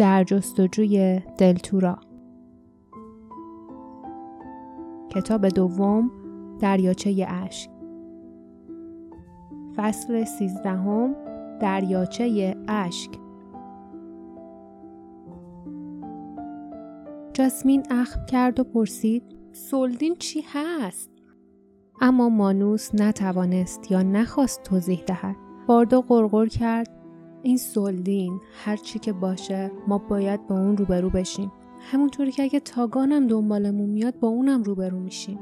در جستجوی دلتورا کتاب دوم دریاچه اشک فصل سیزدهم دریاچه اشک جاسمین اخم کرد و پرسید سولدین چی هست؟ اما مانوس نتوانست یا نخواست توضیح دهد. باردو غرغر کرد این سولدین هر چی که باشه ما باید با اون روبرو بشیم. همونطوری که اگه تاگانم دنبالمون میاد با اونم روبرو میشیم.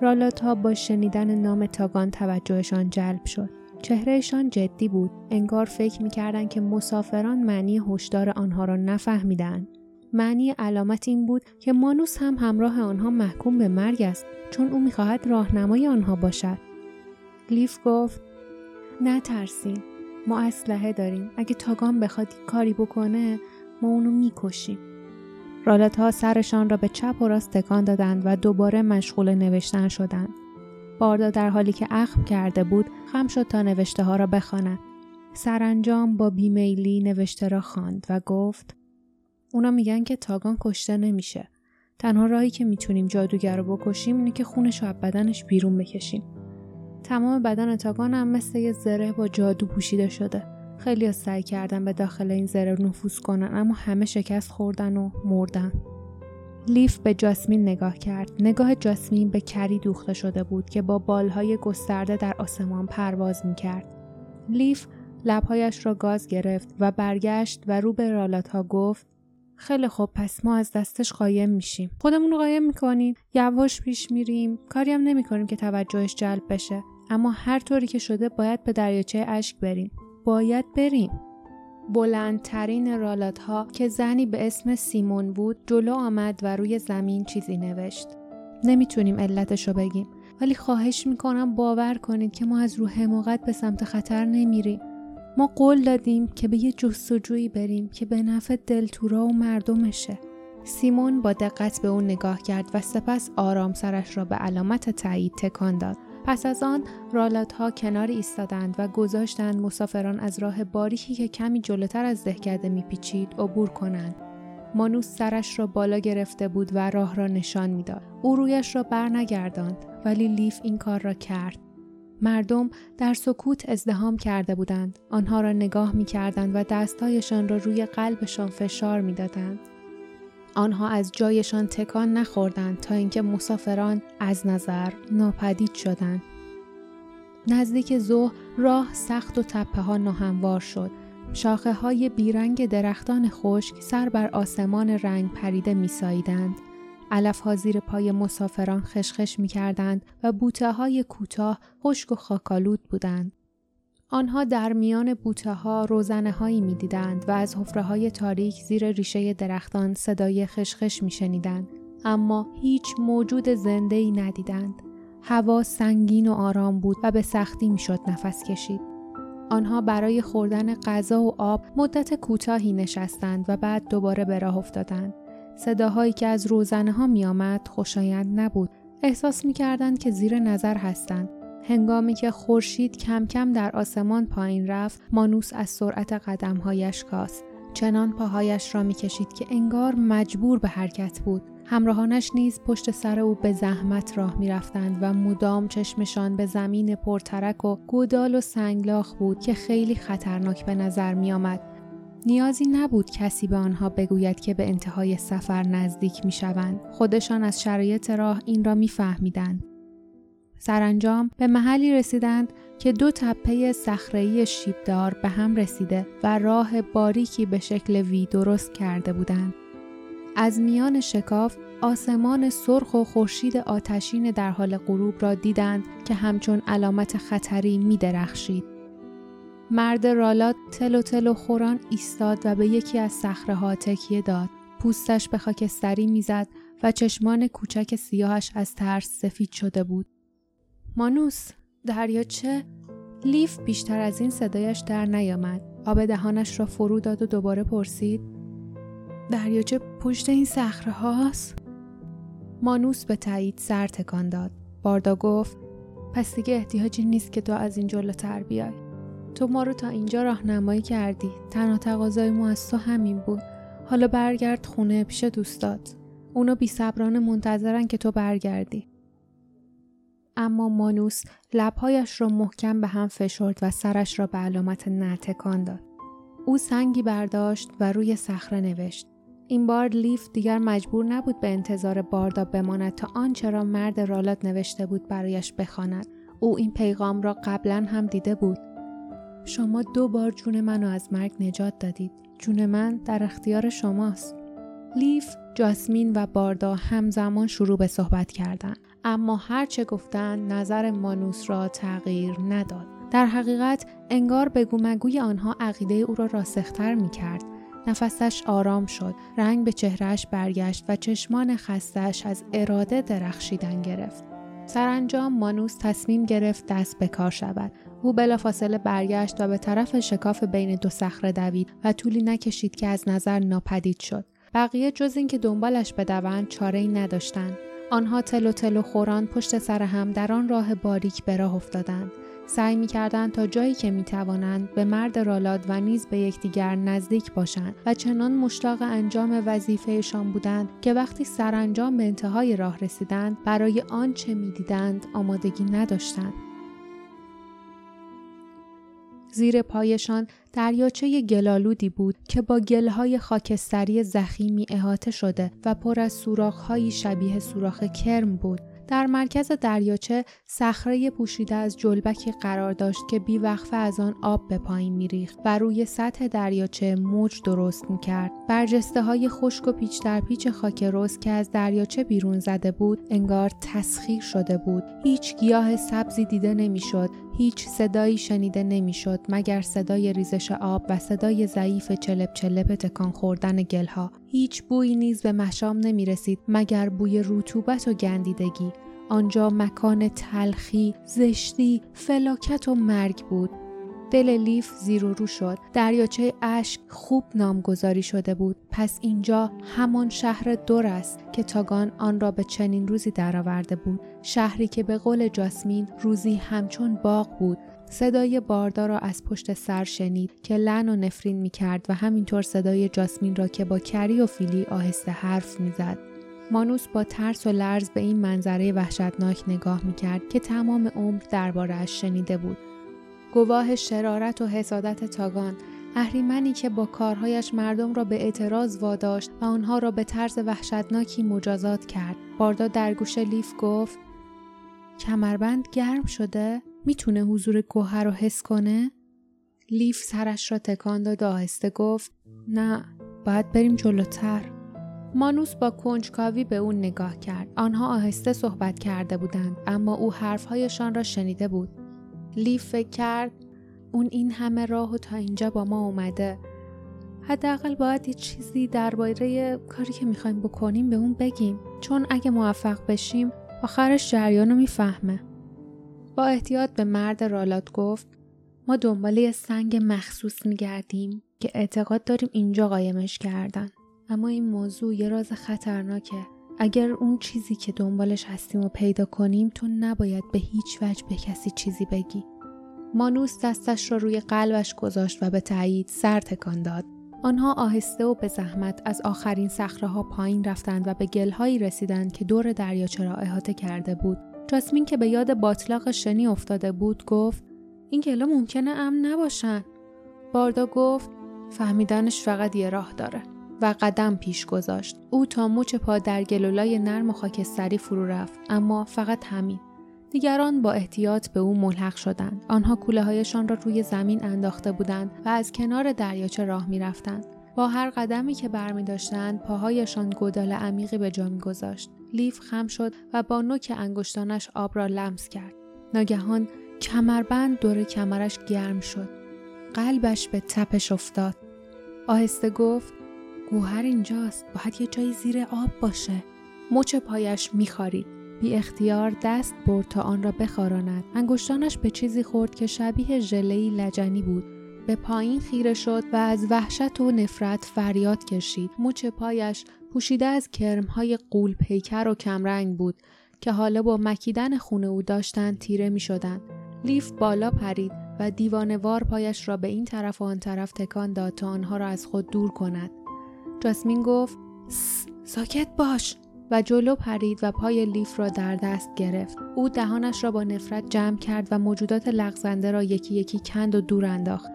رالاتا با شنیدن نام تاگان توجهشان جلب شد. چهرهشان جدی بود. انگار فکر می‌کردند که مسافران معنی هشدار آنها را نفهمیدند. معنی علامت این بود که مانوس هم همراه آنها محکوم به مرگ است چون او می‌خواهد راهنمای آنها باشد. لیف گفت نترسین ما اسلحه داریم اگه تاگان بخواد کاری بکنه ما اونو می‌کشیم. رالت ها سرشان را به چپ و راست تکان دادند و دوباره مشغول نوشتن شدند. باردا در حالی که اخم کرده بود خم شد تا نوشته ها را بخواند. سرانجام با بیمیلی نوشته را خواند و گفت اونا میگن که تاگان کشته نمیشه. تنها راهی که می‌تونیم جادوگر رو بکشیم اینه که خونش رو از بدنش بیرون بکشیم. تمام بدن تاگان هم مثل یه زره با جادو پوشیده شده. خیلی سعی کردن به داخل این زره نفوذ کنن اما همه شکست خوردن و مردن. لیف به جاسمین نگاه کرد. نگاه جاسمین به کری دوخته شده بود که با بالهای گسترده در آسمان پرواز می‌کرد. لیف لبهایش را گاز گرفت و برگشت و رو به رالات ها گفت خیلی خوب پس ما از دستش قایم میشیم خودمون رو قایم می‌کنیم یواش پیش میریم کاری هم نمی‌کنیم که توجهش جلب بشه اما هر طوری که شده باید به دریاچه اشک بریم. باید بریم. بلندترین رالات ها که زنی به اسم سیمون بود جلو آمد و روی زمین چیزی نوشت. نمی‌تونیم علتش رو بگیم. ولی خواهش می‌کنم باور کنید که ما از رو حماقت به سمت خطر نمیریم. ما قول دادیم که به یه جستجویی بریم که به نفع دلتورا و مردمشه. سیمون با دقت به اون نگاه کرد و سپس آرام سرش را به علامت تایید تکان داد. پس از آن رالات ها کنار ایستادند و گذاشتند مسافران از راه باریکی که کمی جلوتر از دهکده میپیچید عبور کنند. مانوس سرش را بالا گرفته بود و راه را نشان می‌داد. او رویش را برنگرداند ولی لیف این کار را کرد. مردم در سکوت ازدهام کرده بودند. آنها را نگاه می کردند و دستهایشان را روی قلبشان فشار می دادند. آنها از جایشان تکان نخوردند تا اینکه مسافران از نظر ناپدید شدند. نزدیک زو راه سخت و تپه ها ناهموار شد. شاخه های بیرنگ درختان خشک سر بر آسمان رنگ پریده می ساییدند. علف ها زیر پای مسافران خشخش می کردند و بوته های کوتاه خشک و خاکالود بودند. آنها در میان بوته ها روزنه هایی می دیدند و از حفره های تاریک زیر ریشه درختان صدای خشخش می شنیدند. اما هیچ موجود زنده ای ندیدند. هوا سنگین و آرام بود و به سختی می‌شد نفس کشید. آنها برای خوردن غذا و آب مدت کوتاهی نشستند و بعد دوباره به راه افتادند. صداهایی که از روزنه ها می آمد خوشایند نبود. احساس می کردند که زیر نظر هستند. هنگامی که خورشید کم کم در آسمان پایین رفت، مانوس از سرعت قدمهایش کاست. چنان پاهایش را می‌کشید که انگار مجبور به حرکت بود. همراهانش نیز پشت سر او به زحمت راه می‌رفتند و مدام چشمشان به زمین پرترک و گودال و سنگلاخ بود که خیلی خطرناک به نظر می آمد. نیازی نبود کسی به آنها بگوید که به انتهای سفر نزدیک می شوند. خودشان از شرایط راه این را میفهمیدند. سرانجام به محلی رسیدند که دو تپه صخره‌ای شیبدار به هم رسیده و راه باریکی به شکل وی درست کرده بودند. از میان شکاف آسمان سرخ و خورشید آتشین در حال غروب را دیدند که همچون علامت خطری می درخشید. مرد رالات تلو تلو خوران ایستاد و به یکی از صخره ها تکیه داد. پوستش به خاکستری می‌زد و چشمان کوچک سیاهش از ترس سفید شده بود. مانوس دریاچه لیف بیشتر از این صدایش در نیامد. آب دهانش را فرو داد و دوباره پرسید دریاچه پشت این صخره هاست؟ مانوس به تایید سر تکان داد. باردا گفت پس دیگه احتیاجی نیست که تو از این جلوتر بیای. تو ما رو تا اینجا راهنمایی کردی تنها تقاضای ما از تو همین بود حالا برگرد خونه پیش دوستات اونا بی صبرانه منتظرن که تو برگردی اما مانوس لبهایش را محکم به هم فشرد و سرش را به علامت نتکان داد. او سنگی برداشت و روی صخره نوشت. این بار لیف دیگر مجبور نبود به انتظار باردا بماند تا آنچه را مرد رالات نوشته بود برایش بخواند. او این پیغام را قبلا هم دیده بود. شما دو بار جون منو از مرگ نجات دادید. جون من در اختیار شماست. لیف، جاسمین و باردا همزمان شروع به صحبت کردند. اما هرچه گفتند نظر مانوس را تغییر نداد در حقیقت انگار بگو مگوی آنها عقیده او را راسختر می کرد. نفسش آرام شد، رنگ به چهرهش برگشت و چشمان خستش از اراده درخشیدن گرفت. سرانجام مانوس تصمیم گرفت دست به کار شود. او بلافاصله برگشت و به طرف شکاف بین دو صخره دوید و طولی نکشید که از نظر ناپدید شد. بقیه جز اینکه دنبالش بدوند چاره ای نداشتند. آنها تل و تل و خوران پشت سر هم در آن راه باریک به راه افتادند. سعی می کردند تا جایی که می توانند به مرد رالاد و نیز به یکدیگر نزدیک باشند و چنان مشتاق انجام وظیفهشان بودند که وقتی سرانجام به انتهای راه رسیدند برای آنچه می‌دیدند آمادگی نداشتند. زیر پایشان دریاچه گلالودی بود که با گلهای خاکستری زخیمی احاطه شده و پر از سوراخهایی شبیه سوراخ کرم بود. در مرکز دریاچه صخره پوشیده از جلبکی قرار داشت که بیوقفه از آن آب به پایین میریخت و روی سطح دریاچه موج درست می‌کرد. برجسته های خشک و پیچ در پیچ خاک روز که از دریاچه بیرون زده بود انگار تسخیر شده بود. هیچ گیاه سبزی دیده نمی‌شد. هیچ صدایی شنیده نمی‌شد مگر صدای ریزش آب و صدای ضعیف چلپ چلپ تکان خوردن گلها هیچ بویی نیز به مشام نمی رسید مگر بوی رطوبت و گندیدگی آنجا مکان تلخی، زشتی، فلاکت و مرگ بود. دل لیف زیر و رو شد. دریاچه اشک خوب نامگذاری شده بود. پس اینجا همان شهر دور است که تاگان آن را به چنین روزی درآورده بود. شهری که به قول جاسمین روزی همچون باغ بود. صدای باردار را از پشت سر شنید که لن و نفرین می کرد و همینطور صدای جاسمین را که با کری و فیلی آهسته حرف می‌زد. مانوس با ترس و لرز به این منظره وحشتناک نگاه می‌کرد که تمام عمر دربارهاش شنیده بود. گواه شرارت و حسادت تاگان اهریمنی که با کارهایش مردم را به اعتراض واداشت و آنها را به طرز وحشتناکی مجازات کرد. باردا در گوش لیف گفت کمربند گرم شده؟ می‌تونه حضور گوهر رو حس کنه؟ لیف سرش را تکان داد آهسته گفت نه باید بریم جلوتر. مانوس با کنجکاوی به اون نگاه کرد. آنها آهسته صحبت کرده بودند اما او حرفهایشان را شنیده بود. لیف فکر کرد اون این همه راه و تا اینجا با ما اومده. حداقل باید یه چیزی درباره کاری که می‌خوایم بکنیم به اون بگیم چون اگه موفق بشیم آخرش جریان رو می‌فهمه. با احتیاط به مرد رالات گفت ما دنبال یه سنگ مخصوص میگردیم که اعتقاد داریم اینجا قایمش کردن. اما این موضوع یه راز خطرناکه اگر اون چیزی که دنبالش هستیم و پیدا کنیم تو نباید به هیچ وجه به کسی چیزی بگی. مانوس دستش را روی قلبش گذاشت و به تایید سر تکان داد. آنها آهسته و به زحمت از آخرین صخره ها پایین رفتند و به گلهایی رسیدند که دور دریاچه را احاطه کرده بود. جاسمین که به یاد باطلاق شنی افتاده بود گفت این گلا ممکنه امن نباشن. باردا گفت فهمیدنش فقط یه راه داره. و قدم پیش گذاشت. او تا مچ پا در گلولای نرم و خاکستری فرو رفت اما فقط همین. دیگران با احتیاط به او ملحق شدند. آنها کوله هایشان را روی زمین انداخته بودند و از کنار دریاچه راه می رفتند. با هر قدمی که برمی داشتند پاهایشان گودال عمیقی به جا گذاشت. لیف خم شد و با نوک انگشتانش آب را لمس کرد. ناگهان کمربند دور کمرش گرم شد. قلبش به تپش افتاد. آهسته گفت گوهر اینجاست. باید یه جایی زیر آب باشه. مچ پایش میخارید بی اختیار دست برد تا آن را بخاراند. انگشتانش به چیزی خورد که شبیه ژلهای لجنی بود. به پایین خیره شد و از وحشت و نفرت فریاد کشید. مچ پایش پوشیده از کرمهای قول پیکر و کمرنگ بود که حالا با مکیدن خونه او داشتند تیره می شدن. لیف بالا پرید و دیوانوار پایش را به این طرف و آن طرف تکان داد تا آنها را از خود دور کند. جاسمین گفت ساکت باش و جلو پرید و پای لیف را در دست گرفت. او دهانش را با نفرت جمع کرد و موجودات لغزنده را یکی یکی کند و دور انداخت.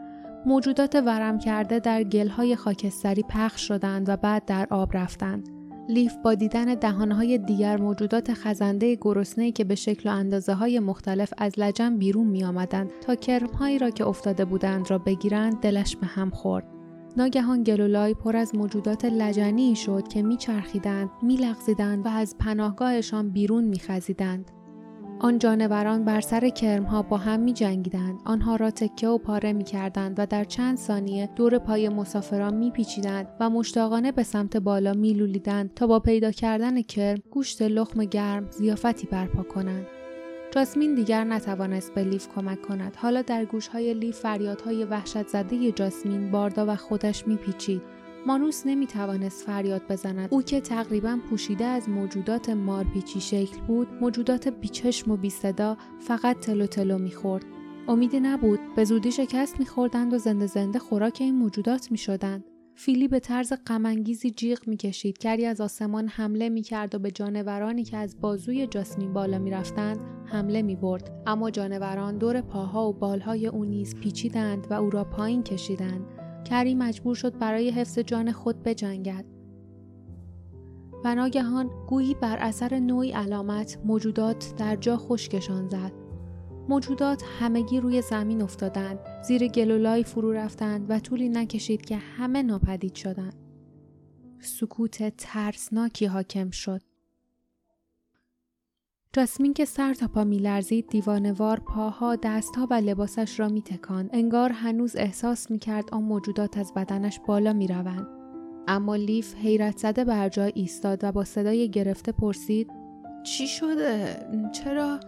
موجودات ورم کرده در گلهای خاکستری پخش شدند و بعد در آب رفتند. لیف با دیدن دهانهای دیگر موجودات خزنده گرسنه‌ای که به شکل و اندازه های مختلف از لجن بیرون می آمدند تا کرمهایی را که افتاده بودند را بگیرند دلش به هم خورد. ناگهان گلولای پر از موجودات لجنی شد که میچرخیدند میلغزیدند و از پناهگاهشان بیرون میخزیدند آن جانوران بر سر کرمها با هم می جنگیدند. آنها را تکه و پاره می کردند و در چند ثانیه دور پای مسافران می پیچیدند و مشتاقانه به سمت بالا می لولیدند تا با پیدا کردن کرم گوشت لخم گرم زیافتی برپا کنند. جاسمین دیگر نتوانست به لیف کمک کند. حالا در گوشهای لیف فریادهای وحشت زده جاسمین باردا و خودش میپیچید. مانوس نمی‌توانست فریاد بزند. او که تقریبا پوشیده از موجودات مارپیچی شکل بود موجودات بیچشم و بیصدا فقط تلو تلو می‌خورد. امیدی نبود. به زودی شکست میخوردند و زنده زنده خوراک این موجودات می‌شدند. فیلی به طرز غمانگیزی جیغ می‌کشید. گری از آسمان حمله می‌کرد و به جانورانی که از بازوی جاسمین بالا می‌رفتند حمله می‌برد. اما جانوران دور پاها و بالهای او نیز پیچیدند و او را پایین کشیدند. کری مجبور شد برای حفظ جان خود بجنگد. و ناگهان گویی بر اثر نوعی علامت موجودات در جا خشکشان زد. موجودات همگی روی زمین افتادند. زیر گلولای فرو رفتند و طولی نکشید که همه ناپدید شدند. سکوت ترسناکی حاکم شد. جاسمین که سر تا پا میلرزید دیوانوار پاها دستها و لباسش را میتکاند انگار هنوز احساس می‌کرد آن موجودات از بدنش بالا می‌روند. اما لیف حیرت زده بر جای ایستاد و با صدای گرفته پرسید چی شده؟ چرا؟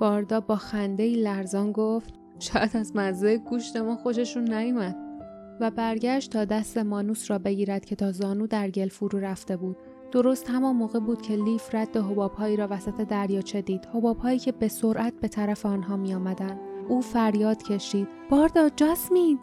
باردا با خنده لرزان گفت شاید از مزه گوشت ما خوششون نیومد. و برگشت تا دست مانوس را بگیرد که تا زانو در گل فرو رفته بود. درست همان موقع بود که لیف رد حبابهایی را وسط دریاچه دید حبابهایی که به سرعت به طرف آنها می آمدن. او فریاد کشید باردا جاسمین!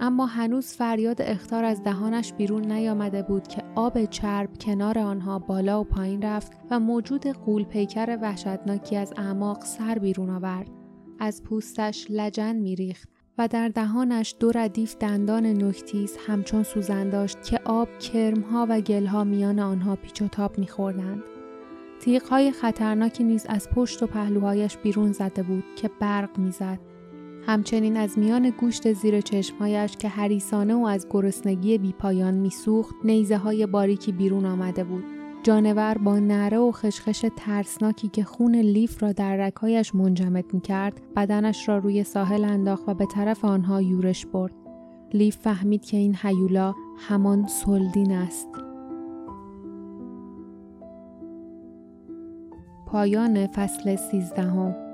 اما هنوز فریاد اختار از دهانش بیرون نیامده بود که آب چرب کنار آنها بالا و پایین رفت و موجود قول پیکر وحشتناکی از اعماق سر بیرون آورد. از پوستش لجن میریخت. و در دهانش دو ردیف دندان نکتیز همچون سوزن داشت که آب کرمها و گلها میان آنها پیچ و تاب میخوردند. تیغهای خطرناکی نیز از پشت و پهلوهایش بیرون زده بود که برق می‌زد. همچنین از میان گوشت زیر چشمهایش که هریسانه و از گرسنگی بیپایان میسوخت نیزه های باریکی بیرون آمده بود. جانور با نره و خشخش ترسناکی که خون لیف را در رکایش منجمد می کرد بدنش را روی ساحل انداخت و به طرف آنها یورش برد. لیف فهمید که این حیولا همان سلدین است. پایان فصل سیزدهم